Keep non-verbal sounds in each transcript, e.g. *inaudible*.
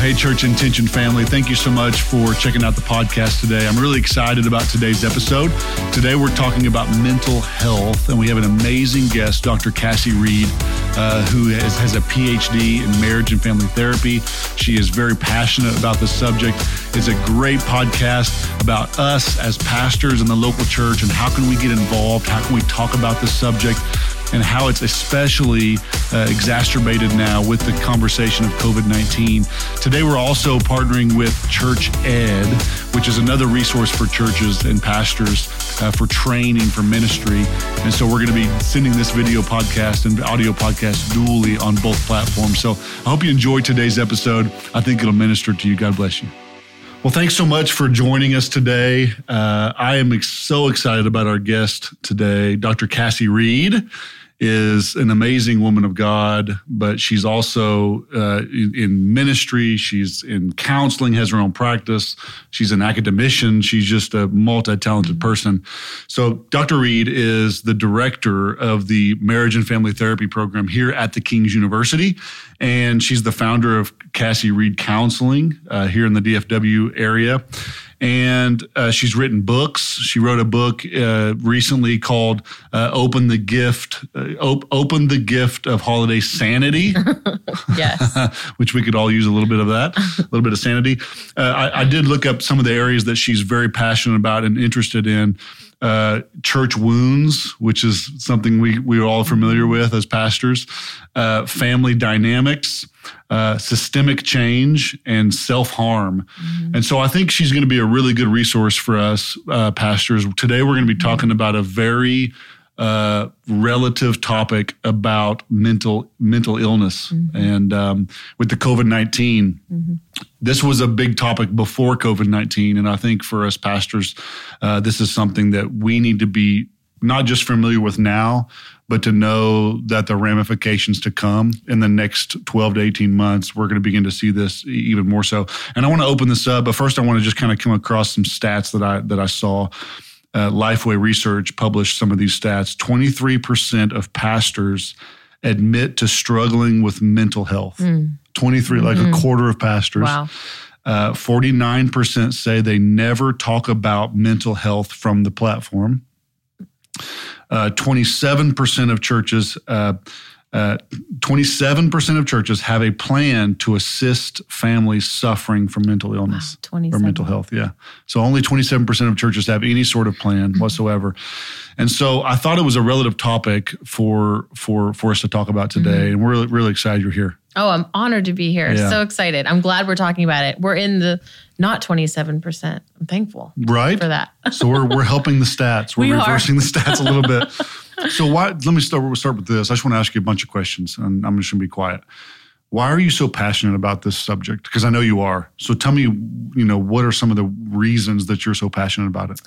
hey, Church Intention family, thank you so much for checking out the podcast today. I'm really excited about today's episode. Today, we're talking about mental health, and we have an amazing guest, Dr. Cassie Reed, uh, who has, has a PhD in marriage and family therapy. She is very passionate about this subject. It's a great podcast about us as pastors in the local church and how can we get involved? How can we talk about this subject? And how it's especially uh, exacerbated now with the conversation of COVID 19. Today, we're also partnering with Church Ed, which is another resource for churches and pastors uh, for training for ministry. And so, we're going to be sending this video podcast and audio podcast dually on both platforms. So, I hope you enjoyed today's episode. I think it'll minister to you. God bless you. Well, thanks so much for joining us today. Uh, I am ex- so excited about our guest today, Dr. Cassie Reed is an amazing woman of God, but she's also uh, in, in, ministry. She's in counseling, has her own practice. She's an academician. She's just a multi talented mm-hmm. person. So, Dr. Reed is the director of the Marriage and Family Therapy Program here at the King's University. And she's the founder of Cassie Reed Counseling uh, here in the DFW area and uh, she's written books. She wrote a book uh, recently called uh, "Open the Gift." Uh, op- Open the gift of holiday sanity. *laughs* yes, *laughs* which we could all use a little bit of that, a little bit of sanity. Uh, I, I, did look up some of the areas that she's very passionate about and interested in. Uh, church wounds, which is something we we are all familiar with as pastors. family dynamics uh, systemic change and self harm. Mm-hmm. And so I think she's going to be a really good resource for us, uh, pastors. Today we're going to be talking about a very uh, relative topic about mental mental illness mm-hmm. and um, with the COVID 19 mm-hmm. This was a big topic before COVID nineteen, and I think for us pastors, uh, this is something that we need to be not just familiar with now, but to know that the ramifications to come in the next 12 to 18 months, we're going to begin to see this even more so. And I want to open this up, but first I want to just kind of come across some stats that I that I saw. Uh, Lifeway Research published some of these stats. 23% of pastors admit to struggling with mental health. Mm. 23, mm-hmm. like a mm-hmm. quarter of pastors. Wow. Uh, 49% say they never talk about mental health from the platform. Uh, 27% of churches, uh, uh, 27% of churches have a plan to assist families suffering from mental illness wow, or mental health. Yeah. So only 27% of churches have any sort of plan mm-hmm. whatsoever. And so I thought it was a relative topic for for for us to talk about today. Mm-hmm. And we're really, really excited you're here. Oh, I'm honored to be here. Yeah. So excited. I'm glad we're talking about it. We're in the not 27%. I'm thankful. Right. For that. so we're we're helping the stats. *laughs* We're we reversing are. the stats a little bit. *laughs* So why let me start we'll start with this. I just want to ask you a bunch of questions and I'm just going to be quiet. Why are you so passionate about this subject? Because I know you are. So tell me, you know, what are some of the reasons that you're so passionate about it?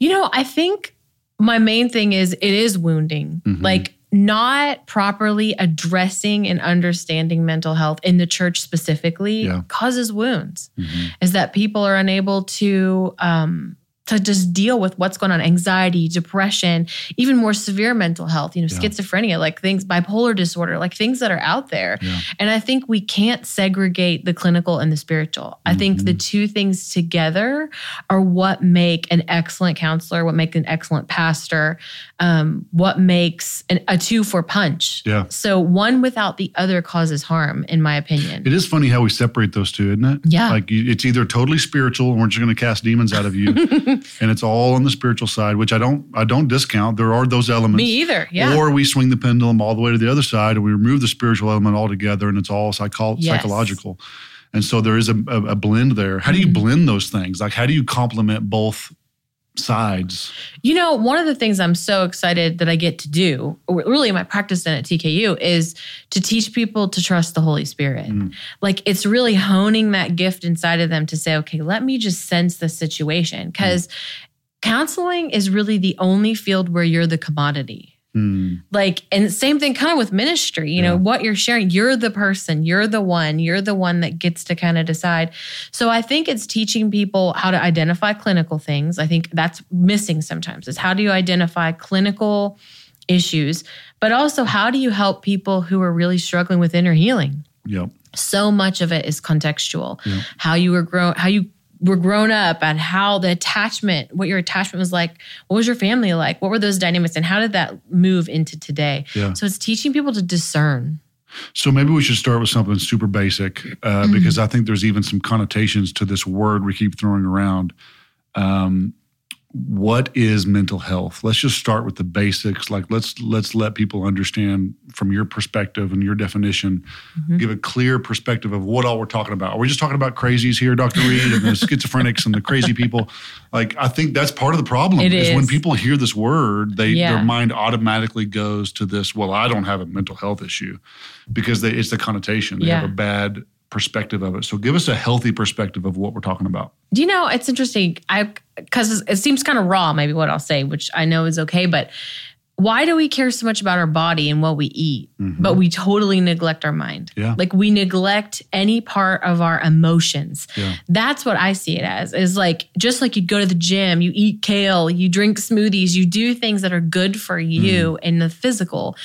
You know, I think my main thing is it is wounding. Mm-hmm. Like not properly addressing and understanding mental health in the church specifically yeah. causes wounds mm-hmm. is that people are unable to um, to just deal with what's going on anxiety depression even more severe mental health you know yeah. schizophrenia like things bipolar disorder like things that are out there yeah. and i think we can't segregate the clinical and the spiritual mm-hmm. i think the mm-hmm. two things together are what make an excellent counselor what make an excellent pastor um, what makes an, a two for punch yeah so one without the other causes harm in my opinion it is funny how we separate those two isn't it yeah like it's either totally spiritual and we're just going to cast demons out of you *laughs* and it's all on the spiritual side, which I don't I don't discount. There are those elements. Me either. Yeah. Or we swing the pendulum all the way to the other side, and we remove the spiritual element altogether, and it's all psycho- yes. psychological. And so there is a, a, a blend there. How do you mm-hmm. blend those things? Like how do you complement both sides? You know, one of the things I'm so excited that I get to do, really my practice then at TKU, is to teach people to trust the Holy Spirit. Mm. Like it's really honing that gift inside of them to say, okay, let me just sense the situation. Because mm. counseling is really the only field where you're the commodity. Mm. Like, and same thing kind of with ministry, you yeah. know, what you're sharing, you're the person, you're the one, you're the one that gets to kind of decide. So I think it's teaching people how to identify clinical things. I think that's missing sometimes is how do you identify clinical issues, but also how do you help people who are really struggling with inner healing? Yep. so much of it is contextual. Yeah. How you were grown, how you were grown up and how the attachment, what your attachment was like. What was your family like? What were those dynamics and how did that move into today? Yeah. So it's teaching people to discern. So maybe we should start with something super basic uh, mm-hmm. because I think there's even some connotations to this word we keep throwing around. Um, what is mental health let's just start with the basics like let's let's let people understand from your perspective and your definition mm-hmm. give a clear perspective of what all we're talking about are we just talking about crazies here dr reed and the schizophrenics and the crazy people like i think that's part of the problem it is, is when people hear this word they yeah. their mind automatically goes to this well i don't have a mental health issue because they, it's the connotation they yeah. have a bad perspective of it. So give us a healthy perspective of what we're talking about. Do you know, it's interesting. I because it seems kind of raw, maybe what I'll say, which I know is okay, but why do we care so much about our body and what we eat, mm-hmm. but we totally neglect our mind? Yeah. Like we neglect any part of our emotions. Yeah. That's what I see it as is like, just like you'd go to the gym, you eat kale, you drink smoothies, you do things that are good for you mm. in the physical.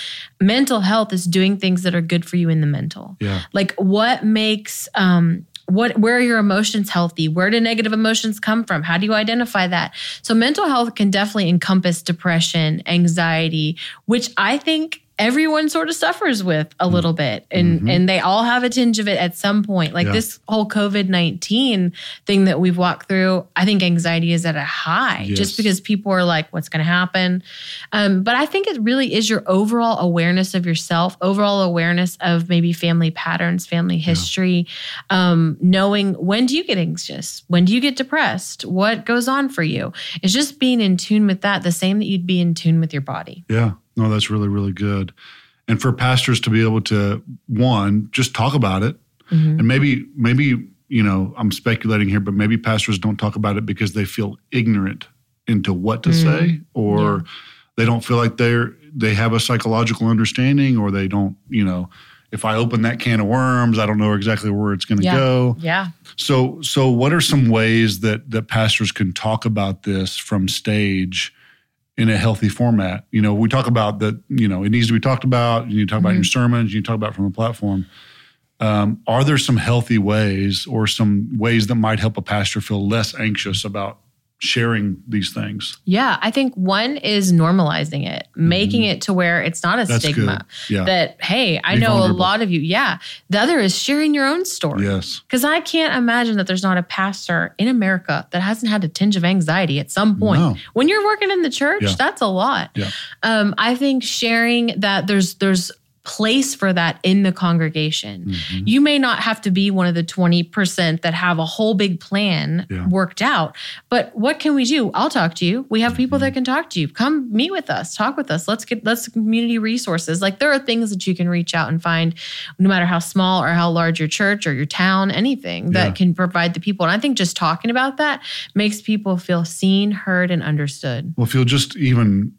Mental health is doing things that are good for you in the mental. Yeah. Like what makes, um, what where are your emotions healthy? Where do negative emotions come from? How do you identify that? So mental health can definitely encompass depression anxiety which i think everyone sort of suffers with a little bit and mm-hmm. and they all have a tinge of it at some point like yeah. this whole covid-19 thing that we've walked through i think anxiety is at a high yes. just because people are like what's going to happen um, but i think it really is your overall awareness of yourself overall awareness of maybe family patterns family history yeah. um, knowing when do you get anxious when do you get depressed what goes on for you it's just being in tune with that the same that you'd be in tune with your body yeah no, that's really, really good. And for pastors to be able to, one, just talk about it. Mm-hmm. And maybe, maybe, you know, I'm speculating here, but maybe pastors don't talk about it because they feel ignorant into what to mm-hmm. say or yeah. they don't feel like they're, they have a psychological understanding or they don't, you know, if I open that can of worms, I don't know exactly where it's going to yeah. go. Yeah. So, so what are some ways that that pastors can talk about this from stage in a healthy format. You know, we talk about that, you know, it needs to be talked about. You talk mm-hmm. about your sermons, you talk about from a platform. Um, are there some healthy ways or some ways that might help a pastor feel less anxious about sharing these things? Yeah, I think one is normalizing it, making mm-hmm. it to where it's not a That's stigma. Yeah. That, hey, I Be know vulnerable. a lot of you. Yeah. The other is sharing your own story. Yes. Because I can't imagine that there's not a pastor in America that hasn't had a tinge of anxiety at some point. No. When you're working in the church, yeah. that's a lot. Yeah. Um, I think sharing that there's there's place for that in the congregation. Mm-hmm. You may not have to be one of the 20% that have a whole big plan yeah. worked out, but what can we do? I'll talk to you. We have mm-hmm. people that can talk to you. Come meet with us, talk with us. Let's get let's community resources. Like there are things that you can reach out and find no matter how small or how large your church or your town, anything that yeah. can provide the people. And I think just talking about that makes people feel seen, heard and understood. Well, if you'll just even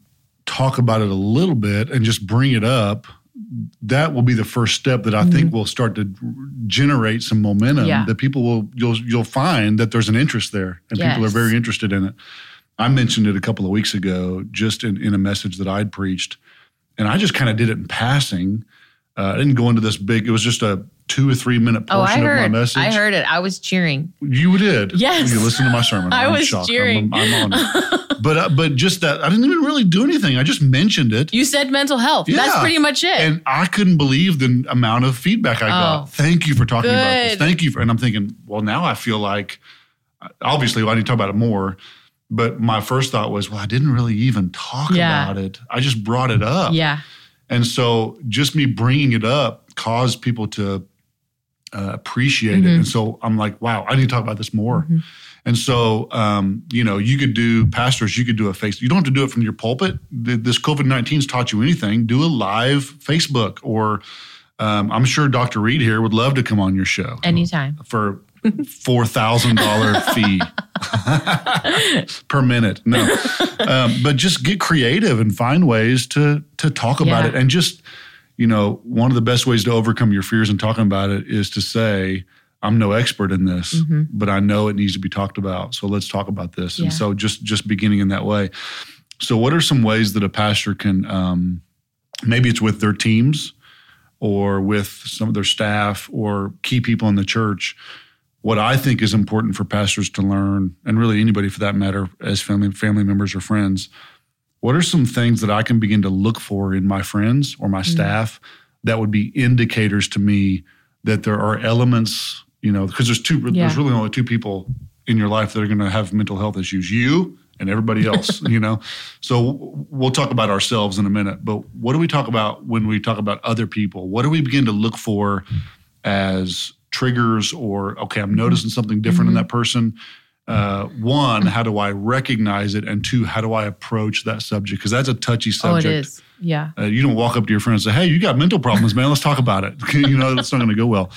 talk about it a little bit and just bring it up that will be the first step that I mm-hmm. think will start to generate some momentum yeah. that people will you'll you'll find that there's an interest there and yes. people are very interested in it. I mentioned it a couple of weeks ago just in, in a message that I'd preached and I just kind of did it in passing. Uh, I didn't go into this big. It was just a two or three minute portion oh, I heard, of my message. I heard it. I was cheering. You did. Yes. You listened to my sermon. *laughs* I I'm was shocked. cheering. I'm, I'm on it. *laughs* but uh, but just that I didn't even really do anything. I just mentioned it. You said mental health. Yeah. That's pretty much it. And I couldn't believe the amount of feedback I oh, got. Thank you for talking good. about this. Thank you for. And I'm thinking, well, now I feel like obviously well, I need to talk about it more. But my first thought was, well, I didn't really even talk yeah. about it. I just brought it up. Yeah. And so just me bringing it up caused people to uh, appreciate mm-hmm. it. And so I'm like, wow, I need to talk about this more. Mm-hmm. And so, um, you know, you could do pastors, you could do a face. You don't have to do it from your pulpit. This COVID 19's taught you anything. Do a live Facebook, or um, I'm sure Dr. Reed here would love to come on your show anytime for four thousand dollar *laughs* fee *laughs* per minute. No, *laughs* um, but just get creative and find ways to to talk about yeah. it and just you know, one of the best ways to overcome your fears and talking about it is to say, I'm no expert in this, mm-hmm. but I know it needs to be talked about. So let's talk about this. Yeah. And so just just beginning in that way. So what are some ways that a pastor can um, maybe it's with their teams or with some of their staff or key people in the church, what I think is important for pastors to learn, and really anybody for that matter, as family family members or friends, what are some things that I can begin to look for in my friends or my mm-hmm. staff that would be indicators to me that there are elements, you know, because there's two, yeah. there's really only two people in your life that are going to have mental health issues: you and everybody *laughs* else, you know. So we'll talk about ourselves in a minute, but what do we talk about when we talk about other people? What do we begin to look for as triggers or okay, I'm noticing something different mm-hmm. in that person? Uh, one, how do I recognize it? And two, how do I approach that subject? Because that's a touchy subject. Oh, it is. Yeah. Uh, you don't walk up to your friend and say, "Hey, you got mental problems, man. Let's talk about it." *laughs* you know, it's not going to go well.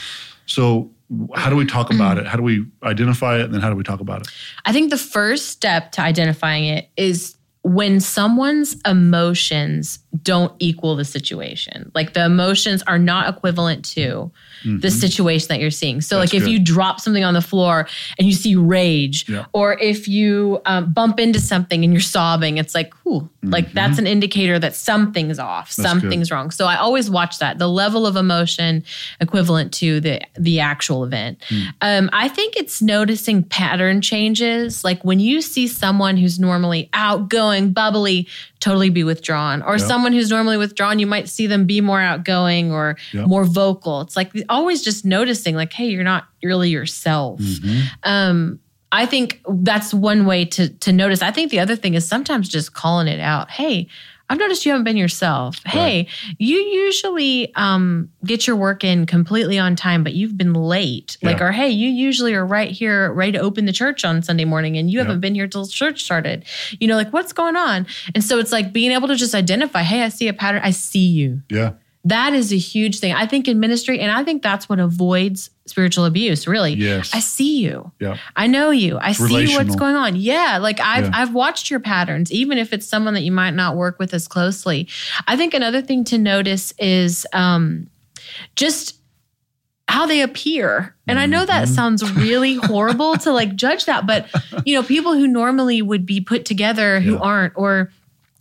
So how do we talk about it? How do we identify it? And then how do we talk about it? I think the first step to identifying it is when someone's emotions don't equal the situation, like the emotions are not equivalent to mm-hmm. the situation that you're seeing. So, That's like if good. you drop something on the floor and you see rage, yeah. or if you um, bump into something and you're sobbing, it's like, ooh, mm-hmm. like that's an indicator that something's off, That's something's good. wrong. So I always watch that the level of emotion equivalent to the the actual event. Mm. Um, I think it's noticing pattern changes, like when you see someone who's normally outgoing, bubbly, totally be withdrawn. Or someone who's normally withdrawn, you might see them be more outgoing or more vocal. It's like always just noticing, like, hey, you're not really yourself. Mm-hmm. Um, I think that's one way to to notice. I think the other thing is sometimes just calling it out. Hey, I've noticed you haven't been yourself. Right. Hey, you usually um, get your work in completely on time, but you've been late. Yeah. Like, or hey, you usually are right here, ready to open the church on Sunday morning, and you yeah. haven't been here till church started. You know, like what's going on? And so it's like being able to just identify, hey, I see a pattern. I see you. Yeah. That is a huge thing. I think in ministry, and I think that's what avoids spiritual abuse, really. Yes. I see you. Yeah. I know you. I see what's going on. Yeah. Like I've yeah. I've watched your patterns, even if it's someone that you might not work with as closely. I think another thing to notice is um just how they appear. And I know that mm-hmm. sounds really horrible to like judge that, but *laughs* you know, people who normally would be put together who yeah. aren't, or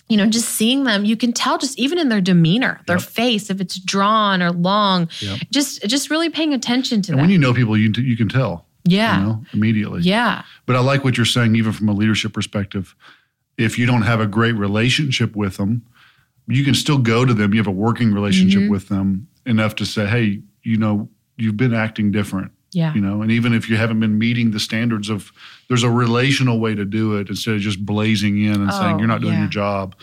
you know, just seeing them, you can tell just even in their demeanor, their yep. face, if it's drawn or long, yep. just just really paying attention to and that. When you know people, you you can tell. Yeah. You know, immediately. Yeah. But I like what you're saying, even from a leadership perspective. If you don't have a great relationship with them, you can still go to them. You have a working relationship mm-hmm. with them enough to say, hey, you know, you've been acting different. Yeah. You know, and even if you haven't been meeting the standards of, there's a relational way to do it instead of just blazing in and oh, saying you're not doing yeah. your job.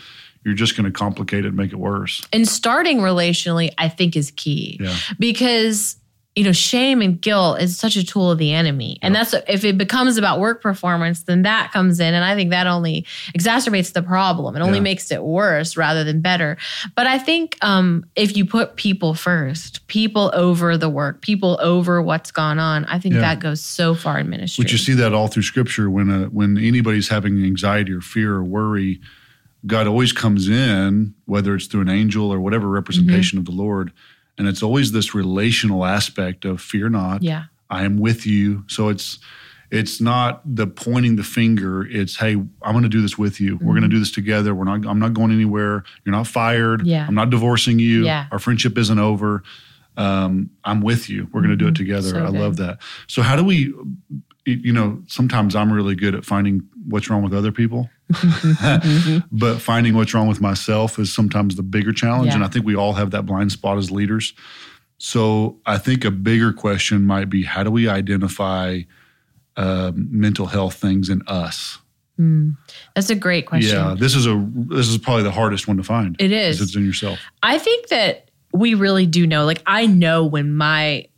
You're just going to complicate it and make it worse. And starting relationally, I think, is key. Yeah. Because you know, shame and guilt is such a tool of the enemy. And that's if it becomes about work performance, then that comes in. And I think that only exacerbates the problem. It only yeah. makes it worse rather than better. But I think um, if you put people first, people over the work, people over what's gone on, I think yeah. that goes so far in ministry. But you see that all through scripture when, uh, when anybody's having anxiety or fear or worry, God always comes in, whether it's through an angel or whatever representation mm-hmm. of the Lord and it's always this relational aspect of fear not. Yeah. I am with you. So it's it's not the pointing the finger. It's hey, I'm going to do this with you. Mm-hmm. We're going to do this together. We're not. I'm not going anywhere. You're not fired. Yeah. I'm not divorcing you. Yeah. Our friendship isn't over. Um, I'm with you. We're going to do it mm-hmm. together. So I good. love that. So how do we? You know, sometimes I'm really good at finding what's wrong with other people. *laughs* but finding what's wrong with myself is sometimes the bigger challenge. Yeah. And I think we all have that blind spot as leaders. So I think a bigger question might be how do we identify um, mental health things in us? Mm, that's a great question. Yeah, this is a this is probably the hardest one to find. It is. It's in yourself. I think that we really do know. Like I know when my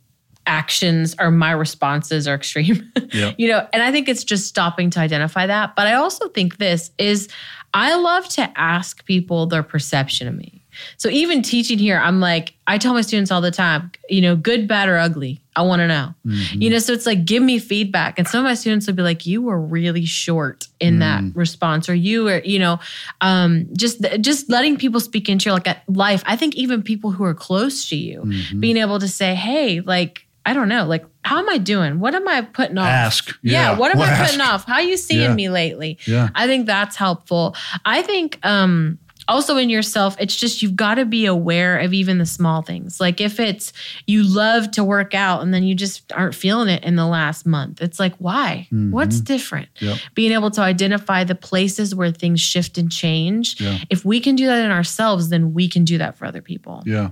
actions or my responses are extreme. *laughs* Yep. you know, and I think it's just stopping to identify that. But I also think this is I love to ask people their perception of me. So even teaching here, I'm like, I tell my students all the time, you know, good, bad, or ugly. I want to know. Mm-hmm. You know, so it's like, give me feedback. And some of my students will be like, you were really short in mm that response, or you were, you know, um, just just letting people speak into your like life. I think even people who are close to you, mm-hmm. being able to say, hey, like I don't know, like, how am I doing? What am I putting off? Ask. Yeah. yeah what am I putting off? How are you seeing yeah. me lately? Yeah. I think that's helpful. I think um, also in yourself, it's just you've got to be aware of even the small things. Like if it's you love to work out and then you just aren't feeling it in the last month, it's like, why? Mm-hmm. What's different? Yep. Being able to identify the places where things shift and change. Yeah. If we can do that in ourselves, then we can do that for other people. Yeah.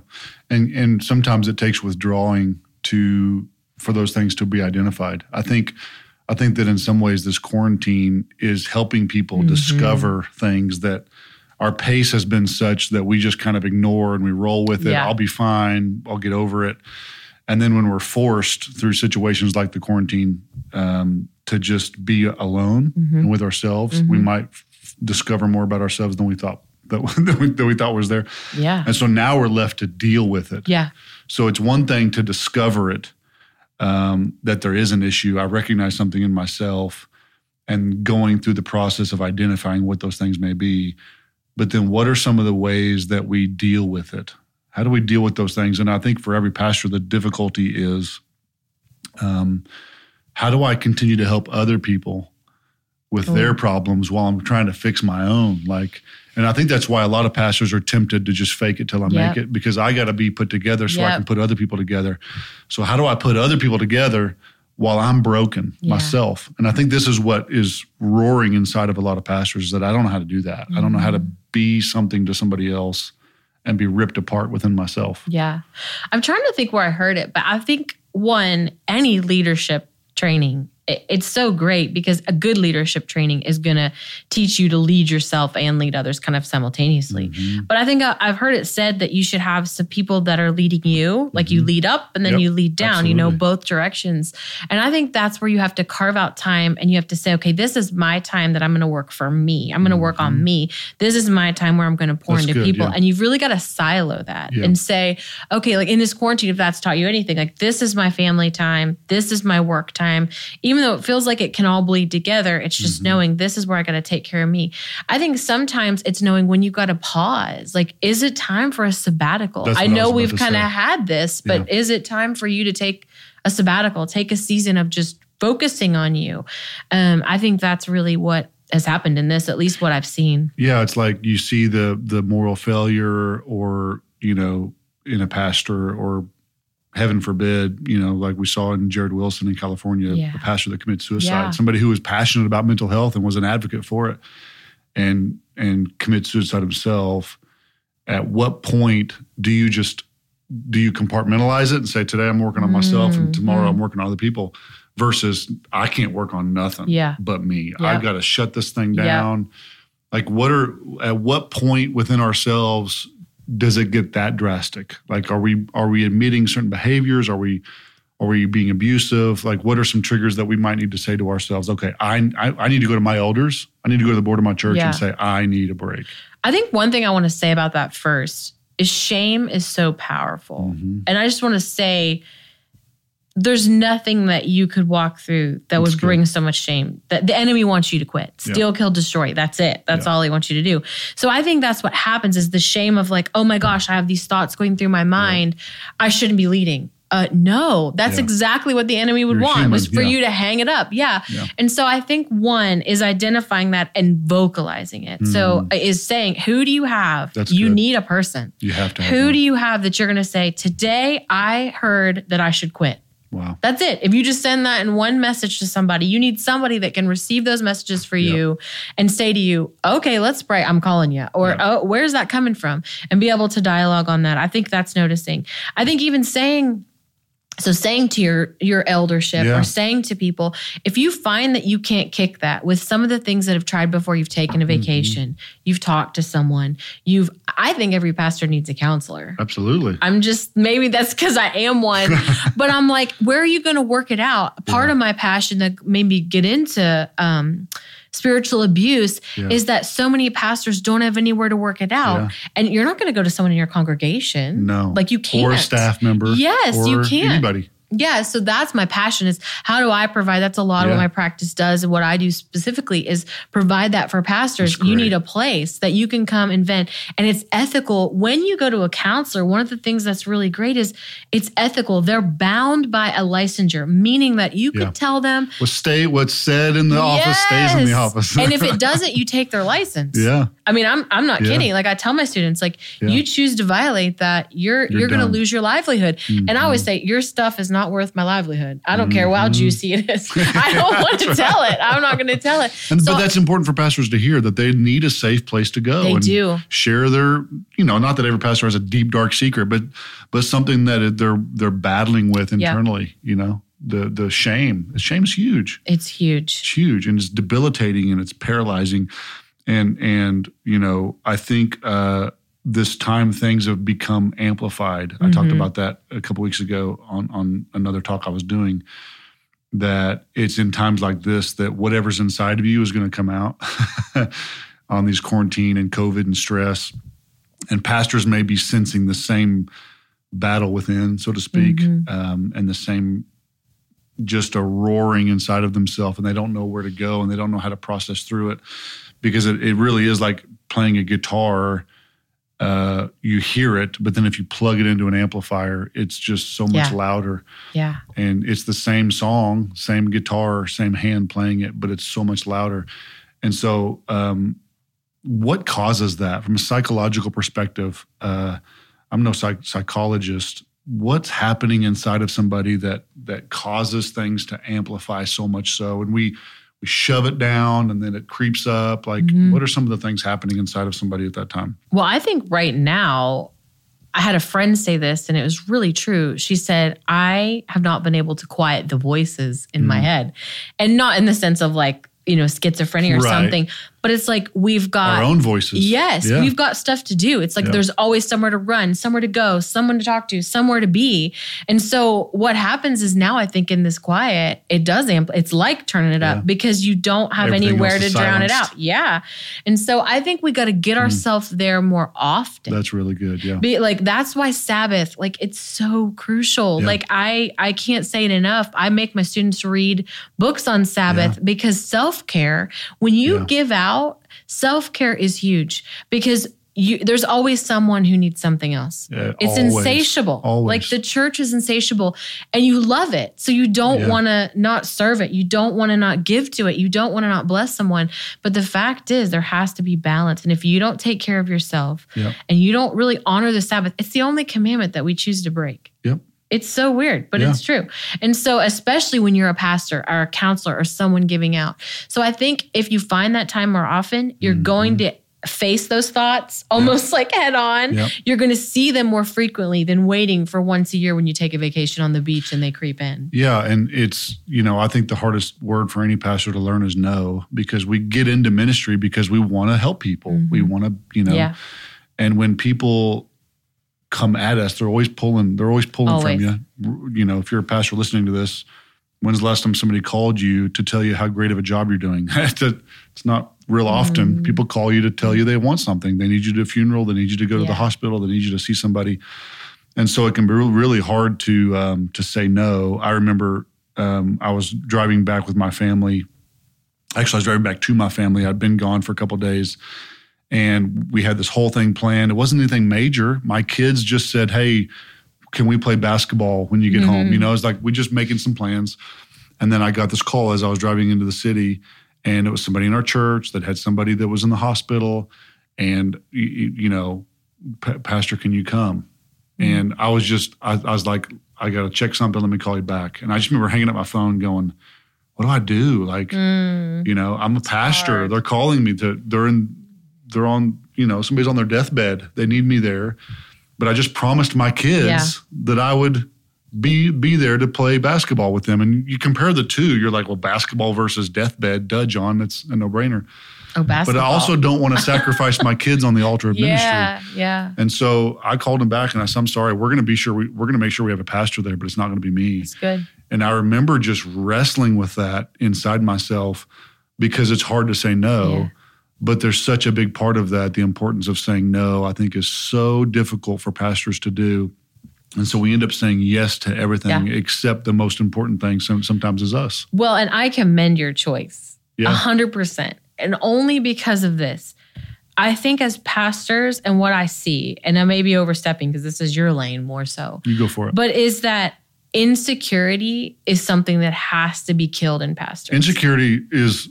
And and sometimes it takes withdrawing to for those things to be identified. I think I think that in some ways this quarantine is helping people mm-hmm. discover things that our pace has been such that we just kind of ignore and we roll with it. Yeah. I'll be fine. I'll get over it. And then when we're forced through situations like the quarantine um, to just be alone mm-hmm. and with ourselves, mm-hmm. we might f- discover more about ourselves than we thought that, *laughs* that, we, that we thought was there. Yeah. And so now we're left to deal with it. Yeah. So it's one thing to discover it um, that there is an issue. I recognize something in myself and going through the process of identifying what those things may be. But then what are some of the ways that we deal with it? How do we deal with those things? And I think for every pastor, the difficulty is um, how do I continue to help other people with their problems while I'm trying to fix my own? Like, and I think that's why a lot of pastors are tempted to just fake it till I yep. make it because I got to be put together so yep. I can put other people together. So, how do I put other people together while I'm broken yeah. myself? And I think this is what is roaring inside of a lot of pastors is that I don't know how to do that. Mm-hmm. I don't know how to mm-hmm. be something to somebody else and be ripped apart within myself. Yeah. I'm trying to think where I heard it, but I think one, any leadership training it's so great because a good leadership training is going to teach you to lead yourself and lead others kind of simultaneously. Mm-hmm. But I think uh, I've heard it said that you should have some people that are leading you, like mm-hmm. you lead up and then yep. you lead down, Absolutely. you know, both directions. And I think that's where you have to carve out time and you have to say, okay, this is my time that I'm going to work for me. I'm going to mm-hmm. work on mm-hmm. me. This is my time where I'm going to pour that's into good, people. Yeah. And you've really got to silo that yeah. and say, okay, like in this quarantine, if that's taught you anything, like this is my family time, this is my work time. Even even though it feels like it can all bleed together, it's just mm-hmm. knowing this is where I got to take care of me. I think sometimes it's knowing when you got to pause. Like, is it time for a sabbatical? I know I we've kind of had this, but yeah. is it time for you to take a sabbatical, take a season of just focusing on you? Um, I think that's really what has happened in this, at least what I've seen. Yeah, it's like you see the the moral failure or, you know, in a pastor or heaven forbid, you know, like we saw in Jarrid Wilson in California, yeah. a pastor that committed suicide, yeah. somebody who was passionate about mental health and was an advocate for it and and commit suicide himself. At what point do you just do you compartmentalize it and say today I'm working on myself mm-hmm. and tomorrow I'm mm-hmm. working on other people versus I can't work on nothing yeah. but me. Yeah. I've got to shut this thing down. Like what are at what point within ourselves does it get that drastic? Like, are we are we admitting certain behaviors? Are we are we being abusive? Like, what are some triggers that we might need to say to ourselves? Okay, I I, I need to go to my elders. I need to go to the board of my church yeah. and say I need a break. I think one thing I want to say about that first is shame is so powerful, mm-hmm. and I just want to say there's nothing that you could walk through that would bring so much shame. That the enemy wants you to quit. Steal, yeah. kill, destroy. That's it. That's yeah. all he wants you to do. So I think that's what happens is the shame of like, oh my gosh, I have these thoughts going through my mind. Yeah. I shouldn't be leading. Uh, no, that's exactly what the enemy would You're want human. was for you to hang it up. Yeah. And so I think one is identifying that and vocalizing it. Mm. So is saying, who do you have? That's you good. need a person. You have to. Have who one. do you have that you're going to say, today I heard that I should quit? Wow. That's it. If you just send that in one message to somebody, you need somebody that can receive those messages for yep. you and say to you, okay, let's pray. I'm calling you. Or, yep. oh, where's that coming from? And be able to dialogue on that. I think that's noticing. I think even saying, so saying to your your eldership yeah. or saying to people, if you find that you can't kick that with some of the things that have tried before you've taken a mm-hmm. vacation, mm-hmm. you've talked to someone, you've I think every pastor needs a counselor. Absolutely. I'm just maybe that's because I am one, *laughs* but I'm like, where are you going to work it out? Part yeah. of my passion that made me get into um, spiritual abuse yeah. is that so many pastors don't have anywhere to work it out. Yeah. And you're not going to go to someone in your congregation. No. Like you can't. Or a staff member. Yes, you can't. Anybody. Yeah, so that's my passion is how do I provide that's a lot yeah. of what my practice does and what I do specifically is provide that for pastors. You need a place that you can come and vent and it's ethical. When you go to a counselor, one of the things that's really great is it's ethical. They're bound by a licensure, meaning that you could yeah. tell them what stay what's said in the yes. office stays in the office. and if *laughs* it doesn't, you take their license. Yeah. I mean, I'm I'm not yeah. kidding. Like I tell my students, like you choose to violate that, you're you're, you're going to lose your livelihood. Mm-hmm. And I always say, your stuff is not worth my livelihood. I don't mm-hmm. care how juicy it is. *laughs* I don't *laughs* want to tell it. I'm not going to tell it. And, so, but that's important for pastors to hear that they need a safe place to go. They and do share their, you know, not that every pastor has a deep dark secret, but but something that they're they're battling with internally. Yeah. You know the the shame. The shame's huge. It's huge. It's huge, and it's debilitating, and it's paralyzing and and you know I think uh, this time things have become amplified. Mm-hmm. I talked mm-hmm. about that a couple weeks ago on on another talk I was doing. That it's in times like this that whatever's inside of you is going to come out *laughs* on these quarantine and COVID and stress, and pastors may be sensing the same battle within, so to speak, mm-hmm. um, and the same just a roaring inside of themselves, and they don't know where to go and they don't know how to process through it because it, it really is like playing a guitar. Uh, you hear it, but then if you plug it into an amplifier, it's just so much yeah. louder. Yeah. And it's the same song, same guitar, same hand playing it, but it's so much louder. And so, um, what causes that from a psychological perspective? Uh, I'm no psych- psychologist. What's happening inside of somebody that that causes things to amplify so much so? And we we shove it down and then it creeps up like mm-hmm. what are some of the things happening inside of somebody at that time well i think right now i had a friend say this and it was really true she said i have not been able to quiet the voices in mm-hmm. my head and not in the sense of like you know schizophrenia or right. something but it's like we've got our own voices. Yes, yeah. we've got stuff to do. It's like yeah. there's always somewhere to run, somewhere to go, someone to talk to, somewhere to be. And so what happens is now I think in this quiet, it does amp. It's like turning it up yeah. because you don't have Everything anywhere to drown it out. Yeah, and so I think we got to get mm. ourselves there more often. That's really good. Yeah, be, like that's why Sabbath, like it's so crucial. Like I I can't say it enough. I make my students read books on Sabbath because self care. When you give out out, self care is huge because you, there's always someone who needs something else. Yeah, it's always, insatiable. Always. Like the church is insatiable and you love it. So you don't yeah. want to not serve it. You don't want to not give to it. You don't want to not bless someone. But the fact is, there has to be balance. And if you don't take care of yourself yep. and you don't really honor the Sabbath, it's the only commandment that we choose to break. Yep. It's so weird, but yeah. it's true. And so, especially when you're a pastor or a counselor or someone giving out. So, I think if you find that time more often, you're mm-hmm. going to face those thoughts almost yep. like head on. Yep. You're going to see them more frequently than waiting for once a year when you take a vacation on the beach and they creep in. Yeah. And it's, you know, I think the hardest word for any pastor to learn is no, because we get into ministry because we want to help people. Mm-hmm. We want to, you know, yeah. and when people, come at us. They're always pulling. They're always pulling always. from you. You know, if you're a pastor listening to this, when's the last time somebody called you to tell you how great of a job you're doing? *laughs* it's not real often. Mm. People call you to tell you they want something. They need you to a funeral. They need you to go to yeah. the hospital. They need you to see somebody. And so it can be really hard to um, to say no. I remember um, I was driving back with my family. Actually, I was driving back to my family. I'd been gone for a couple days and we had this whole thing planned. It wasn't anything major. My kids just said, "Hey, can we play basketball when you get mm-hmm. home?" You know, it's like we're just making some plans. And then I got this call as I was driving into the city, and it was somebody in our church that had somebody that was in the hospital, and you, you know, Pastor, can you come? Mm-hmm. And I was just, I, I was like, I got to check something. Let me call you back. And I just remember hanging up my phone, going, "What do I do? Like, mm. you know, I'm a pastor. They're calling me to. They're in they're on, you know, somebody's on their deathbed. They need me there. But I just promised my kids yeah. that I would be be there to play basketball with them. And you compare the two, you're like, well, basketball versus deathbed, duh, John, that's a no brainer. Oh, basketball. But I also don't want to sacrifice my kids on the altar of *laughs* yeah, ministry. Yeah. Yeah. And so I called him back and I said, I'm sorry, we're going to be sure we, we're going to make sure we have a pastor there, but it's not going to be me. It's good. And I remember just wrestling with that inside myself because it's hard to say no. Yeah. But there's such a big part of that. The importance of saying no, I think, is so difficult for pastors to do. And so we end up saying yes to everything yeah. except the most important thing sometimes is us. Well, and I commend your choice a yeah. 100%. And only because of this. I think as pastors and what I see, and I may be overstepping because this is your lane more so. You go for it. But is that insecurity is something that has to be killed in pastors. Insecurity is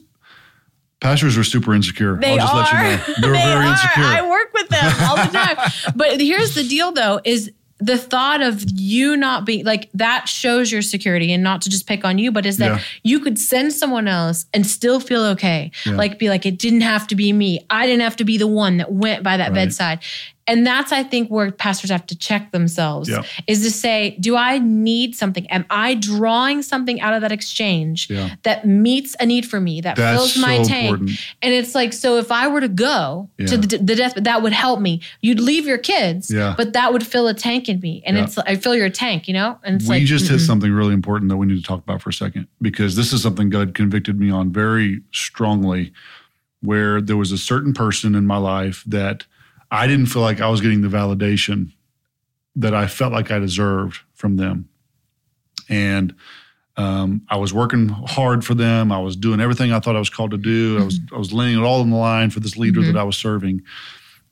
Pastors are super insecure. They I'll just are. let you know. They're they very are. insecure. I work with them all the time. *laughs* but here's the deal though, is the thought of you not being like that shows your security and not to just pick on you, but is that Yeah. you could send someone else and still feel okay. Yeah. Like be like, it didn't have to be me. I didn't have to be the one that went by that Right. bedside. And that's, I think, where pastors have to check themselves Yeah. is to say, do I need something? Am I drawing something out of that exchange Yeah. that meets a need for me, that That's fills my so tank? important. And it's like, so if I were to go Yeah. to the, the death, that would help me. You'd leave your kids, Yeah. but that would fill a tank in me. And it's, I fill your tank, you know? And it's we like, just hit mm-mm. something really important that we need to talk about for a second because this is something God convicted me on very strongly where there was a certain person in my life that I didn't feel like I was getting the validation that I felt like I deserved from them. And um, I was working hard for them. I was doing everything I thought I was called to do. I was I was laying it all on the line for this leader Mhm. that I was serving.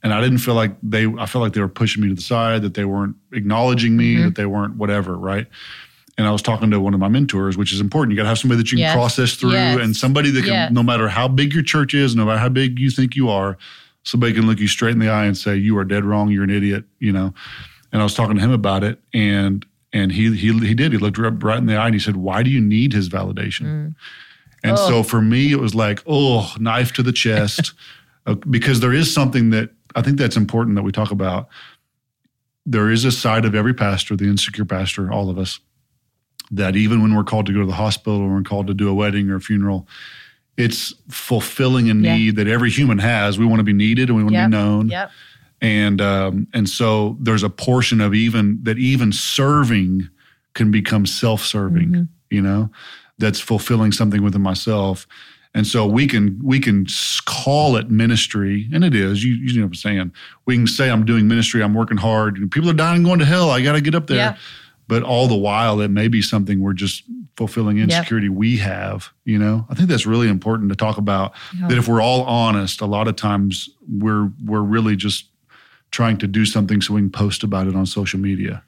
And I didn't feel like they I felt like they were pushing me to the side, that they weren't acknowledging me, Mhm. that they weren't whatever, right? And I was talking to one of my mentors, which is important. You got to have somebody that you can Yes. process through Yes. and somebody that can, Yes. no matter how big your church is, no matter how big you think you are, somebody can look you straight in the eye and say, you are dead wrong. You're an idiot, you know? And I was talking to him about it and, and he, he, he did, he looked right, right in the eye and he said, why do you need his validation? Mm. And Oh. so for me, it was like, oh, knife to the chest, *laughs* Uh, because there is something that I think that's important that we talk about. There is a side of every pastor, the insecure pastor, all of us, that even when we're called to go to the hospital or we're called to do a wedding or a funeral, it's fulfilling a Yeah. need that every human has. We want to be needed and we want Yep. to be known Yep. and um, and so there's a portion of even that even serving can become self-serving Mhm. you know that's fulfilling something within myself and so we can we can call it ministry and it is you, you know what i'm saying we can say i'm doing ministry i'm working hard people are dying going to hell i got to get up there Yeah. but all the while it may be something we're just fulfilling insecurity we have you know i think that's really important to talk about Yeah. that if we're all honest a lot of times we're we're really just trying to do something so we can post about it on social media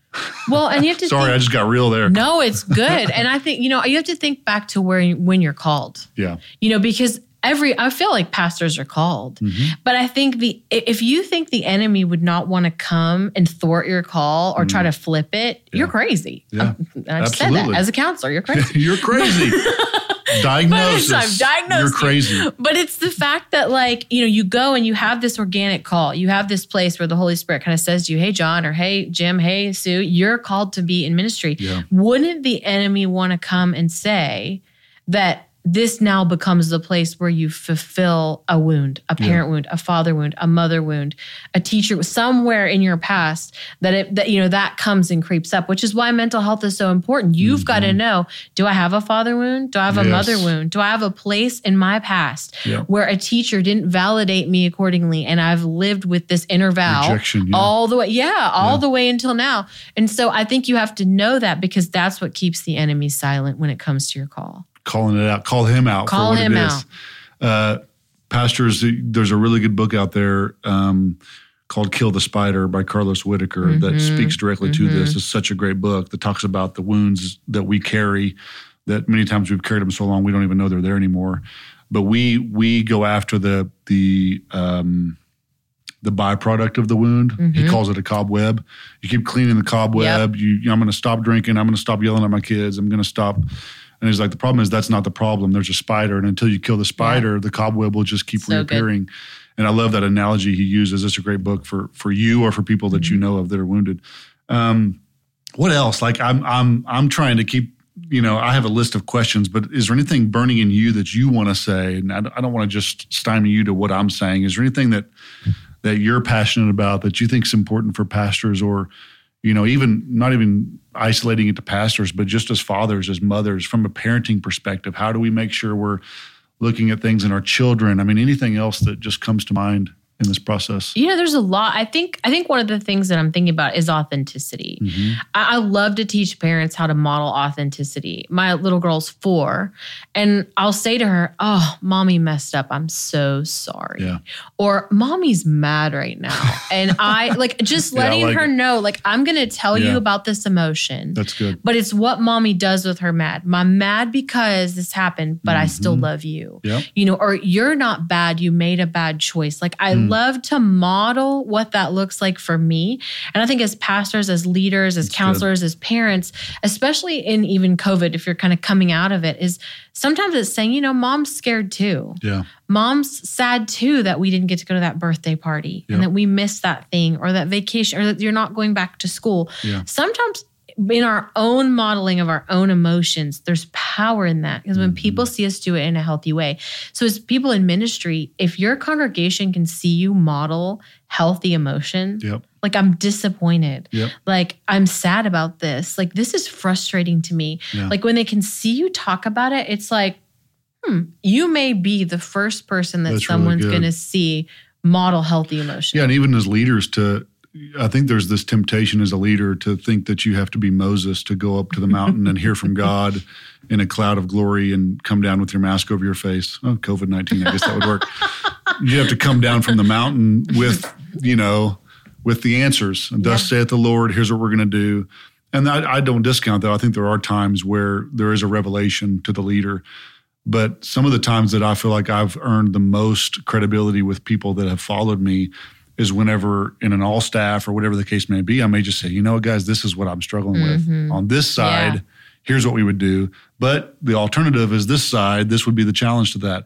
Well, and you have *laughs* to sorry i just got real there no, it's good. and I think, you know, you have to think back to where when you're called. yeah you know because every i feel like pastors are called Mhm. but i think the if you think the enemy would not want to come and thwart your call or try to flip it you're crazy. Mm. Yeah. I just said that as a counselor you're crazy. *laughs* You're crazy. *laughs* Diagnosis. I've diagnosed you're crazy. But it's the fact that like you know you go and you have this organic call. You have this place where the holy spirit kind of says to you hey john or hey jim hey sue you're called to be in ministry. Yeah. wouldn't the enemy want to come and say that this now becomes the place where you fulfill a wound, a parent wound, a father wound, a mother wound, a teacher somewhere in your past that it that you know that comes and creeps up, which is why mental health is so important. You've got to know, do I have a father wound? Do I have a Mm-hmm. Yes. mother wound? Do I have a place in my past Yeah. where a teacher didn't validate me accordingly and I've lived with this inner vow Rejection, yeah. all the way yeah, all Yeah. the way until now. And so I think you have to know that because that's what keeps the enemy silent when it comes to your call. Calling it out call him out Call for what him it is uh, pastors there's a really good book out there um, called kill the spider by carlos whittaker that Mhm. speaks directly to Mhm. this it's such a great book that talks about the wounds that we carry that many times we've carried them so long we don't even know they're there anymore but we we go after the the um, the byproduct of the wound. He Mhm. calls it a cobweb. You keep cleaning the cobweb. You, I'm going to stop drinking. I'm going to stop yelling at my kids. I'm going to stop. And he's like, the problem is that's not the problem. There's a spider, and until you kill the spider, the cobweb will just keep So good. reappearing. And I love that analogy he uses. It's a great book for for you or for people that Mm-hmm. you know of that are wounded. Um, what else? Like I'm I'm I'm trying to keep. You know, I have a list of questions, but is there anything burning in you that you want to say? And I I don't want to just stymie you to what I'm saying. Is there anything that that you're passionate about that you think is important for pastors, or you know, even not even isolating it to pastors, but just as fathers, as mothers, from a parenting perspective? How do we make sure we're looking at things in our children? I mean, anything else that just comes to mind in this process? You know, there's a lot. I think I think one of the things that I'm thinking about is authenticity. Mm-hmm. I, I, love to teach parents how to model authenticity. My little girl's four, and I'll say to her, "Oh, mommy messed up. I'm so sorry." Yeah. Or mommy's mad right now, *laughs* and I like just letting yeah, like her it. know, like I'm going to tell yeah. you about this emotion. That's good. But it's what mommy does with her mad. I'm mad because this happened, but mm-hmm. I still mm-hmm. love you. Yeah. You know, or you're not bad. You made a bad choice. Like I. Mm mm. Mm. love to model what that looks like for me. And I think as pastors, as leaders, as That's counselors, good. as parents, especially in even COVID, if you're kind of coming out of it, is sometimes it's saying, you know, mom's scared too. Yeah. Mom's sad too that we didn't get to go to that birthday party yeah. and that we missed that thing or that vacation or that you're not going back to school. Yeah. Sometimes in our own modeling of our own emotions, there's power in that because when mm-hmm. people see us do it in a healthy way. So, as people in ministry, if your congregation can see you model healthy emotion, yep. like I'm disappointed, yep. like I'm sad about this, like this is frustrating to me. Yeah. Like when they can see you talk about it, it's like, hmm, you may be the first person that That's someone's really going to see model healthy emotion. Yeah, and even as leaders to I think there's this temptation as a leader to think that you have to be Moses to go up to the mountain and hear from God *laughs* in a cloud of glory and come down with your mask over your face. Oh, COVID 19, I guess that would work. you have to come down from the mountain with, you know, with the answers. And thus yeah. saith the Lord, here's what we're going to do. And I, I don't discount that. I think there are times where there is a revelation to the leader. But some of the times that I feel like I've earned the most credibility with people that have followed me is whenever in an all staff or whatever the case may be, I may just say, you know, guys, this is what I'm struggling mm-hmm. with. On this side, yeah. here's what we would do. But the alternative is this side, this would be the challenge to that.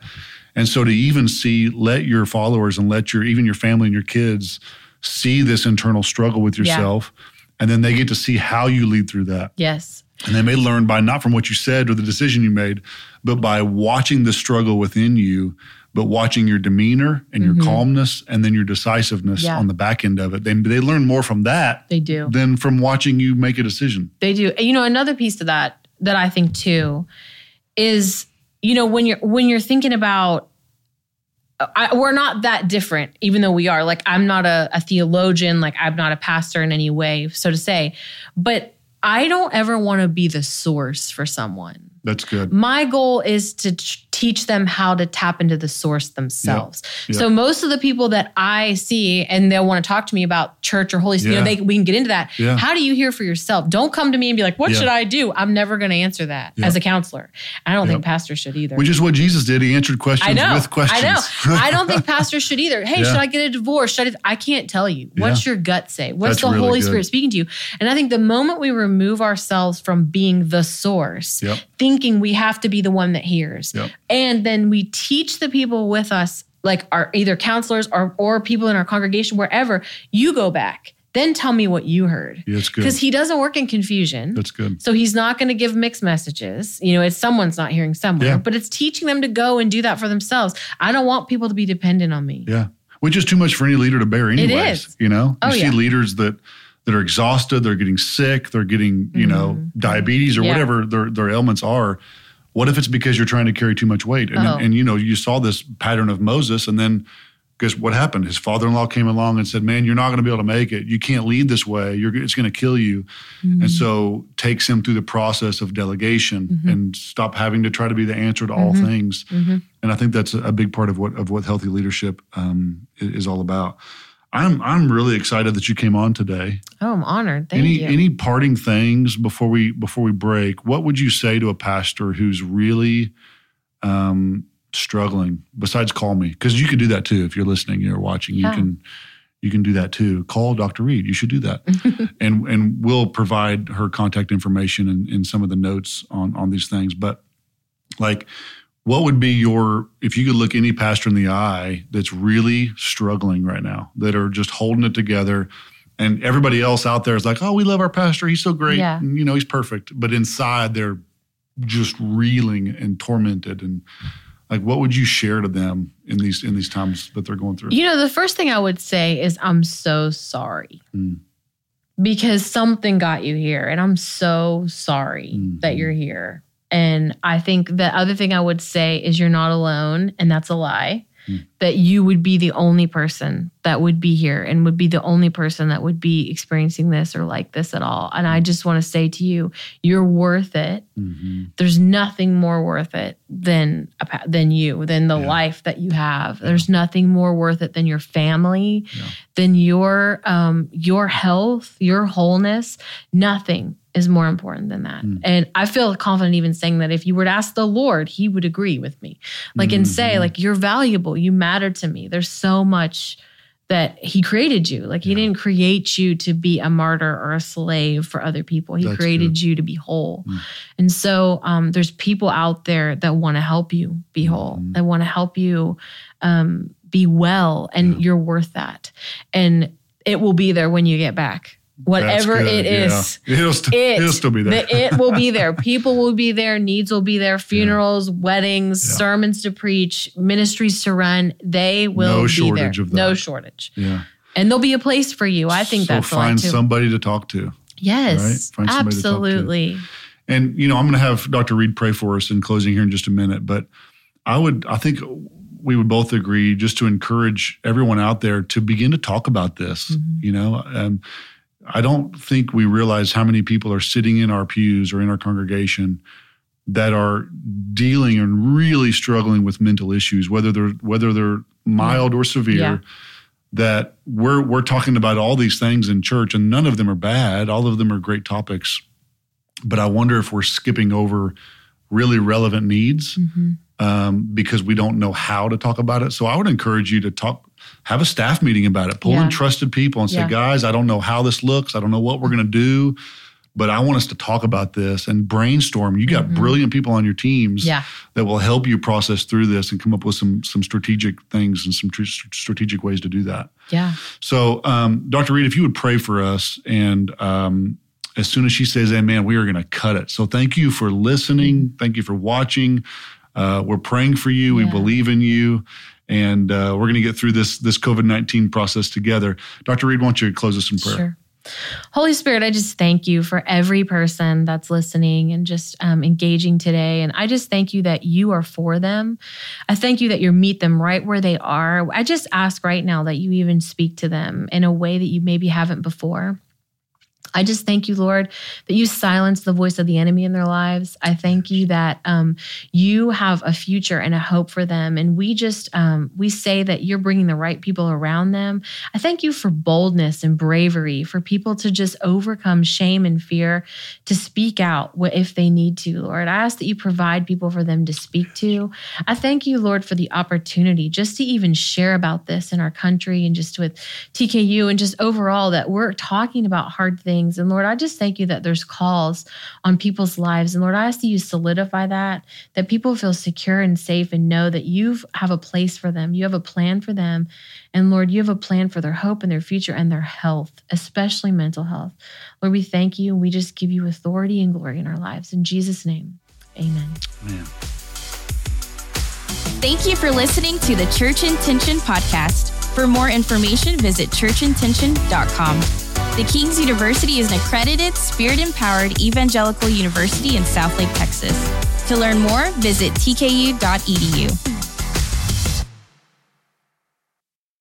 And so to even see, let your followers and let your, even your family and your kids see this internal struggle with yourself. Yeah. And then they get to see how you lead through that. Yes. And they may learn by not from what you said or the decision you made, but by watching the struggle within you but watching your demeanor and your mm-hmm. calmness and then your decisiveness yeah. on the back end of it. They, they learn more from that. They do. Than from watching you make a decision. They do. You know, another piece to that that I think too is, you know, when you're when you're thinking about I, we're not that different, even though we are. Like, I'm not a, a theologian, like, I'm not a pastor in any way, so to say. But I don't ever want to be the source for someone. That's good. My goal is to teach them how to tap into the source themselves. Yep. Yep. So most of the people that I see and they'll want to talk to me about church or Holy Spirit, yeah. you know, they, we can get into that. Yeah. How do you hear for yourself? Don't come to me and be like, what should I do? I'm never going to answer that as a counselor. I don't think pastors should either. Which is what Jesus did. He answered questions with questions. I know. *laughs* I don't think pastors should either. Hey, should I get a divorce? Should I, I can't tell you. What's your gut say? What's That's the really Holy good. Spirit speaking to you? And I think the moment we remove ourselves from being the source, thinking we have to be the one that hears, and then we teach the people with us, like our either counselors or or people in our congregation, wherever, you go back. Then tell me what you heard. Yeah, that's good. Because he doesn't work in confusion. That's good. So he's not going to give mixed messages. You know, it's someone's not hearing somewhere, yeah. but it's teaching them to go and do that for themselves. I don't want people to be dependent on me. Yeah. Which is too much for any leader to bear anyways. It is. You know? You oh, see yeah. leaders that that are exhausted, they're getting sick, they're getting, you mm-hmm. know, diabetes or whatever their their ailments are what if it's because you're trying to carry too much weight? And, and, you know, you saw this pattern of Moses, and then because what happened? His father-in-law came along and said, "Man, you're not going to be able to make it. You can't lead this way. You're, it's going to kill you." Mm-hmm. And so takes him through the process of delegation mm-hmm. and stop having to try to be the answer to all mm-hmm. things. Mm-hmm. And I think that's a big part of what of what healthy leadership um, is all about. I'm I'm really excited that you came on today. Oh, I'm honored. Thank any, you. Any parting things before we before we break? What would you say to a pastor who's really um, struggling? Besides, call me because you could do that too if you're listening, you're watching. You yeah. can you can do that too. Call Dr. Reed. You should do that, *laughs* and and we'll provide her contact information and, and some of the notes on on these things. But like what would be your if you could look any pastor in the eye that's really struggling right now that are just holding it together and everybody else out there is like oh we love our pastor. He's so great. Yeah. and, you know he's perfect. But inside they're just reeling and tormented. And like what would you share to them in these in these times that they're going through? You know the first thing i would say is i'm so sorry. Mm. because something got you here and i'm so sorry mm-hmm. that you're here and I think the other thing I would say is you're not alone, and that's a lie. mm. that you would be the only person that would be here and would be the only person that would be experiencing this or like this at all. And I just want to say to you, you're worth it. Mm-hmm. There's nothing more worth it than than you, than the yeah. life that you have. Yeah. There's nothing more worth it than your family, yeah. than your um, your health, your wholeness. Nothing is more important than that. Mm. And I feel confident even saying that if you were to ask the Lord, he would agree with me. Like mm-hmm. and say mm-hmm. like you're valuable, you matter to me. There's so much that he created you. Like he yeah. didn't create you to be a martyr or a slave for other people. He That's created good. you to be whole. Mm. And so um, there's people out there that want to help you be whole. Mm. They want to help you um, be well, and yeah. you're worth that. And it will be there when you get back whatever it is. Yeah. *laughs* It'll, st- it, it'll still be there. the, it will be there. *laughs* People will be there. Needs will be there. Funerals, yeah. weddings, yeah. sermons to preach, ministries to run. They will no be there. No shortage. Yeah. And there'll be a place for you. I think so that's find somebody to talk to. Yes, right? absolutely. To to. And you know, I'm going to have Dr. Reed pray for us in closing here in just a minute. But I would, I think we would both agree just to encourage everyone out there to begin to talk about this. Mm-hmm. You know, um, I don't think we realize how many people are sitting in our pews or in our congregation that are dealing and really struggling with mental issues, whether they're whether they're mild or severe. Yeah. That we're we're talking about all these things in church, and none of them are bad. All of them are great topics, but I wonder if we're skipping over really relevant needs mm-hmm. Um, because we don't know how to talk about it. So I would encourage you to talk have a staff meeting about it. Pull yeah. in trusted people and say, yeah. guys, I don't know how this looks. I don't know what we're going to do, but I want us to talk about this and brainstorm. You got mm-hmm. brilliant people on your teams yeah. that will help you process through this and come up with some some strategic things and some tr- strategic ways to do that. Yeah. So, um, Dr. Reed, if you would pray for us and um, as soon as she says amen, we are going to cut it. So thank you for listening. Thank you for watching. Uh, we're praying for you. We believe in you and uh, we're going to get through this this COVID nineteen process together. Dr. Reed, why don't you close us in prayer? Sure. Holy Spirit, I just thank you for every person that's listening and just um, engaging today. And I just thank you that you are for them. I thank you that you meet them right where they are. I just ask right now that you even speak to them in a way that you maybe haven't before. I just thank you, Lord, that you silence the voice of the enemy in their lives. I thank you that um, you have a future and a hope for them. And we just, um, we say that you're bringing the right people around them. I thank you for boldness and bravery, for people to just overcome shame and fear, to speak out if they need to, Lord. I ask that you provide people for them to speak to. I thank you, Lord, for the opportunity just to even share about this in our country and just with TKU and just overall that we're talking about hard things things. And Lord, I just thank you that there's calls on people's lives. And Lord, I ask that you solidify that, that people feel secure and safe and know that you have a place for them. You have a plan for them. And Lord, you have a plan for their hope and their future and their health, especially mental health. Lord, we thank you and we just give you authority and glory in our lives. In Jesus' name, amen. Amen. Thank you for listening to the Church Intention podcast. For more information, visit churchintention.com. The King's University is an accredited, spirit empowered evangelical university in Southlake, Texas. To learn more, visit tku.edu.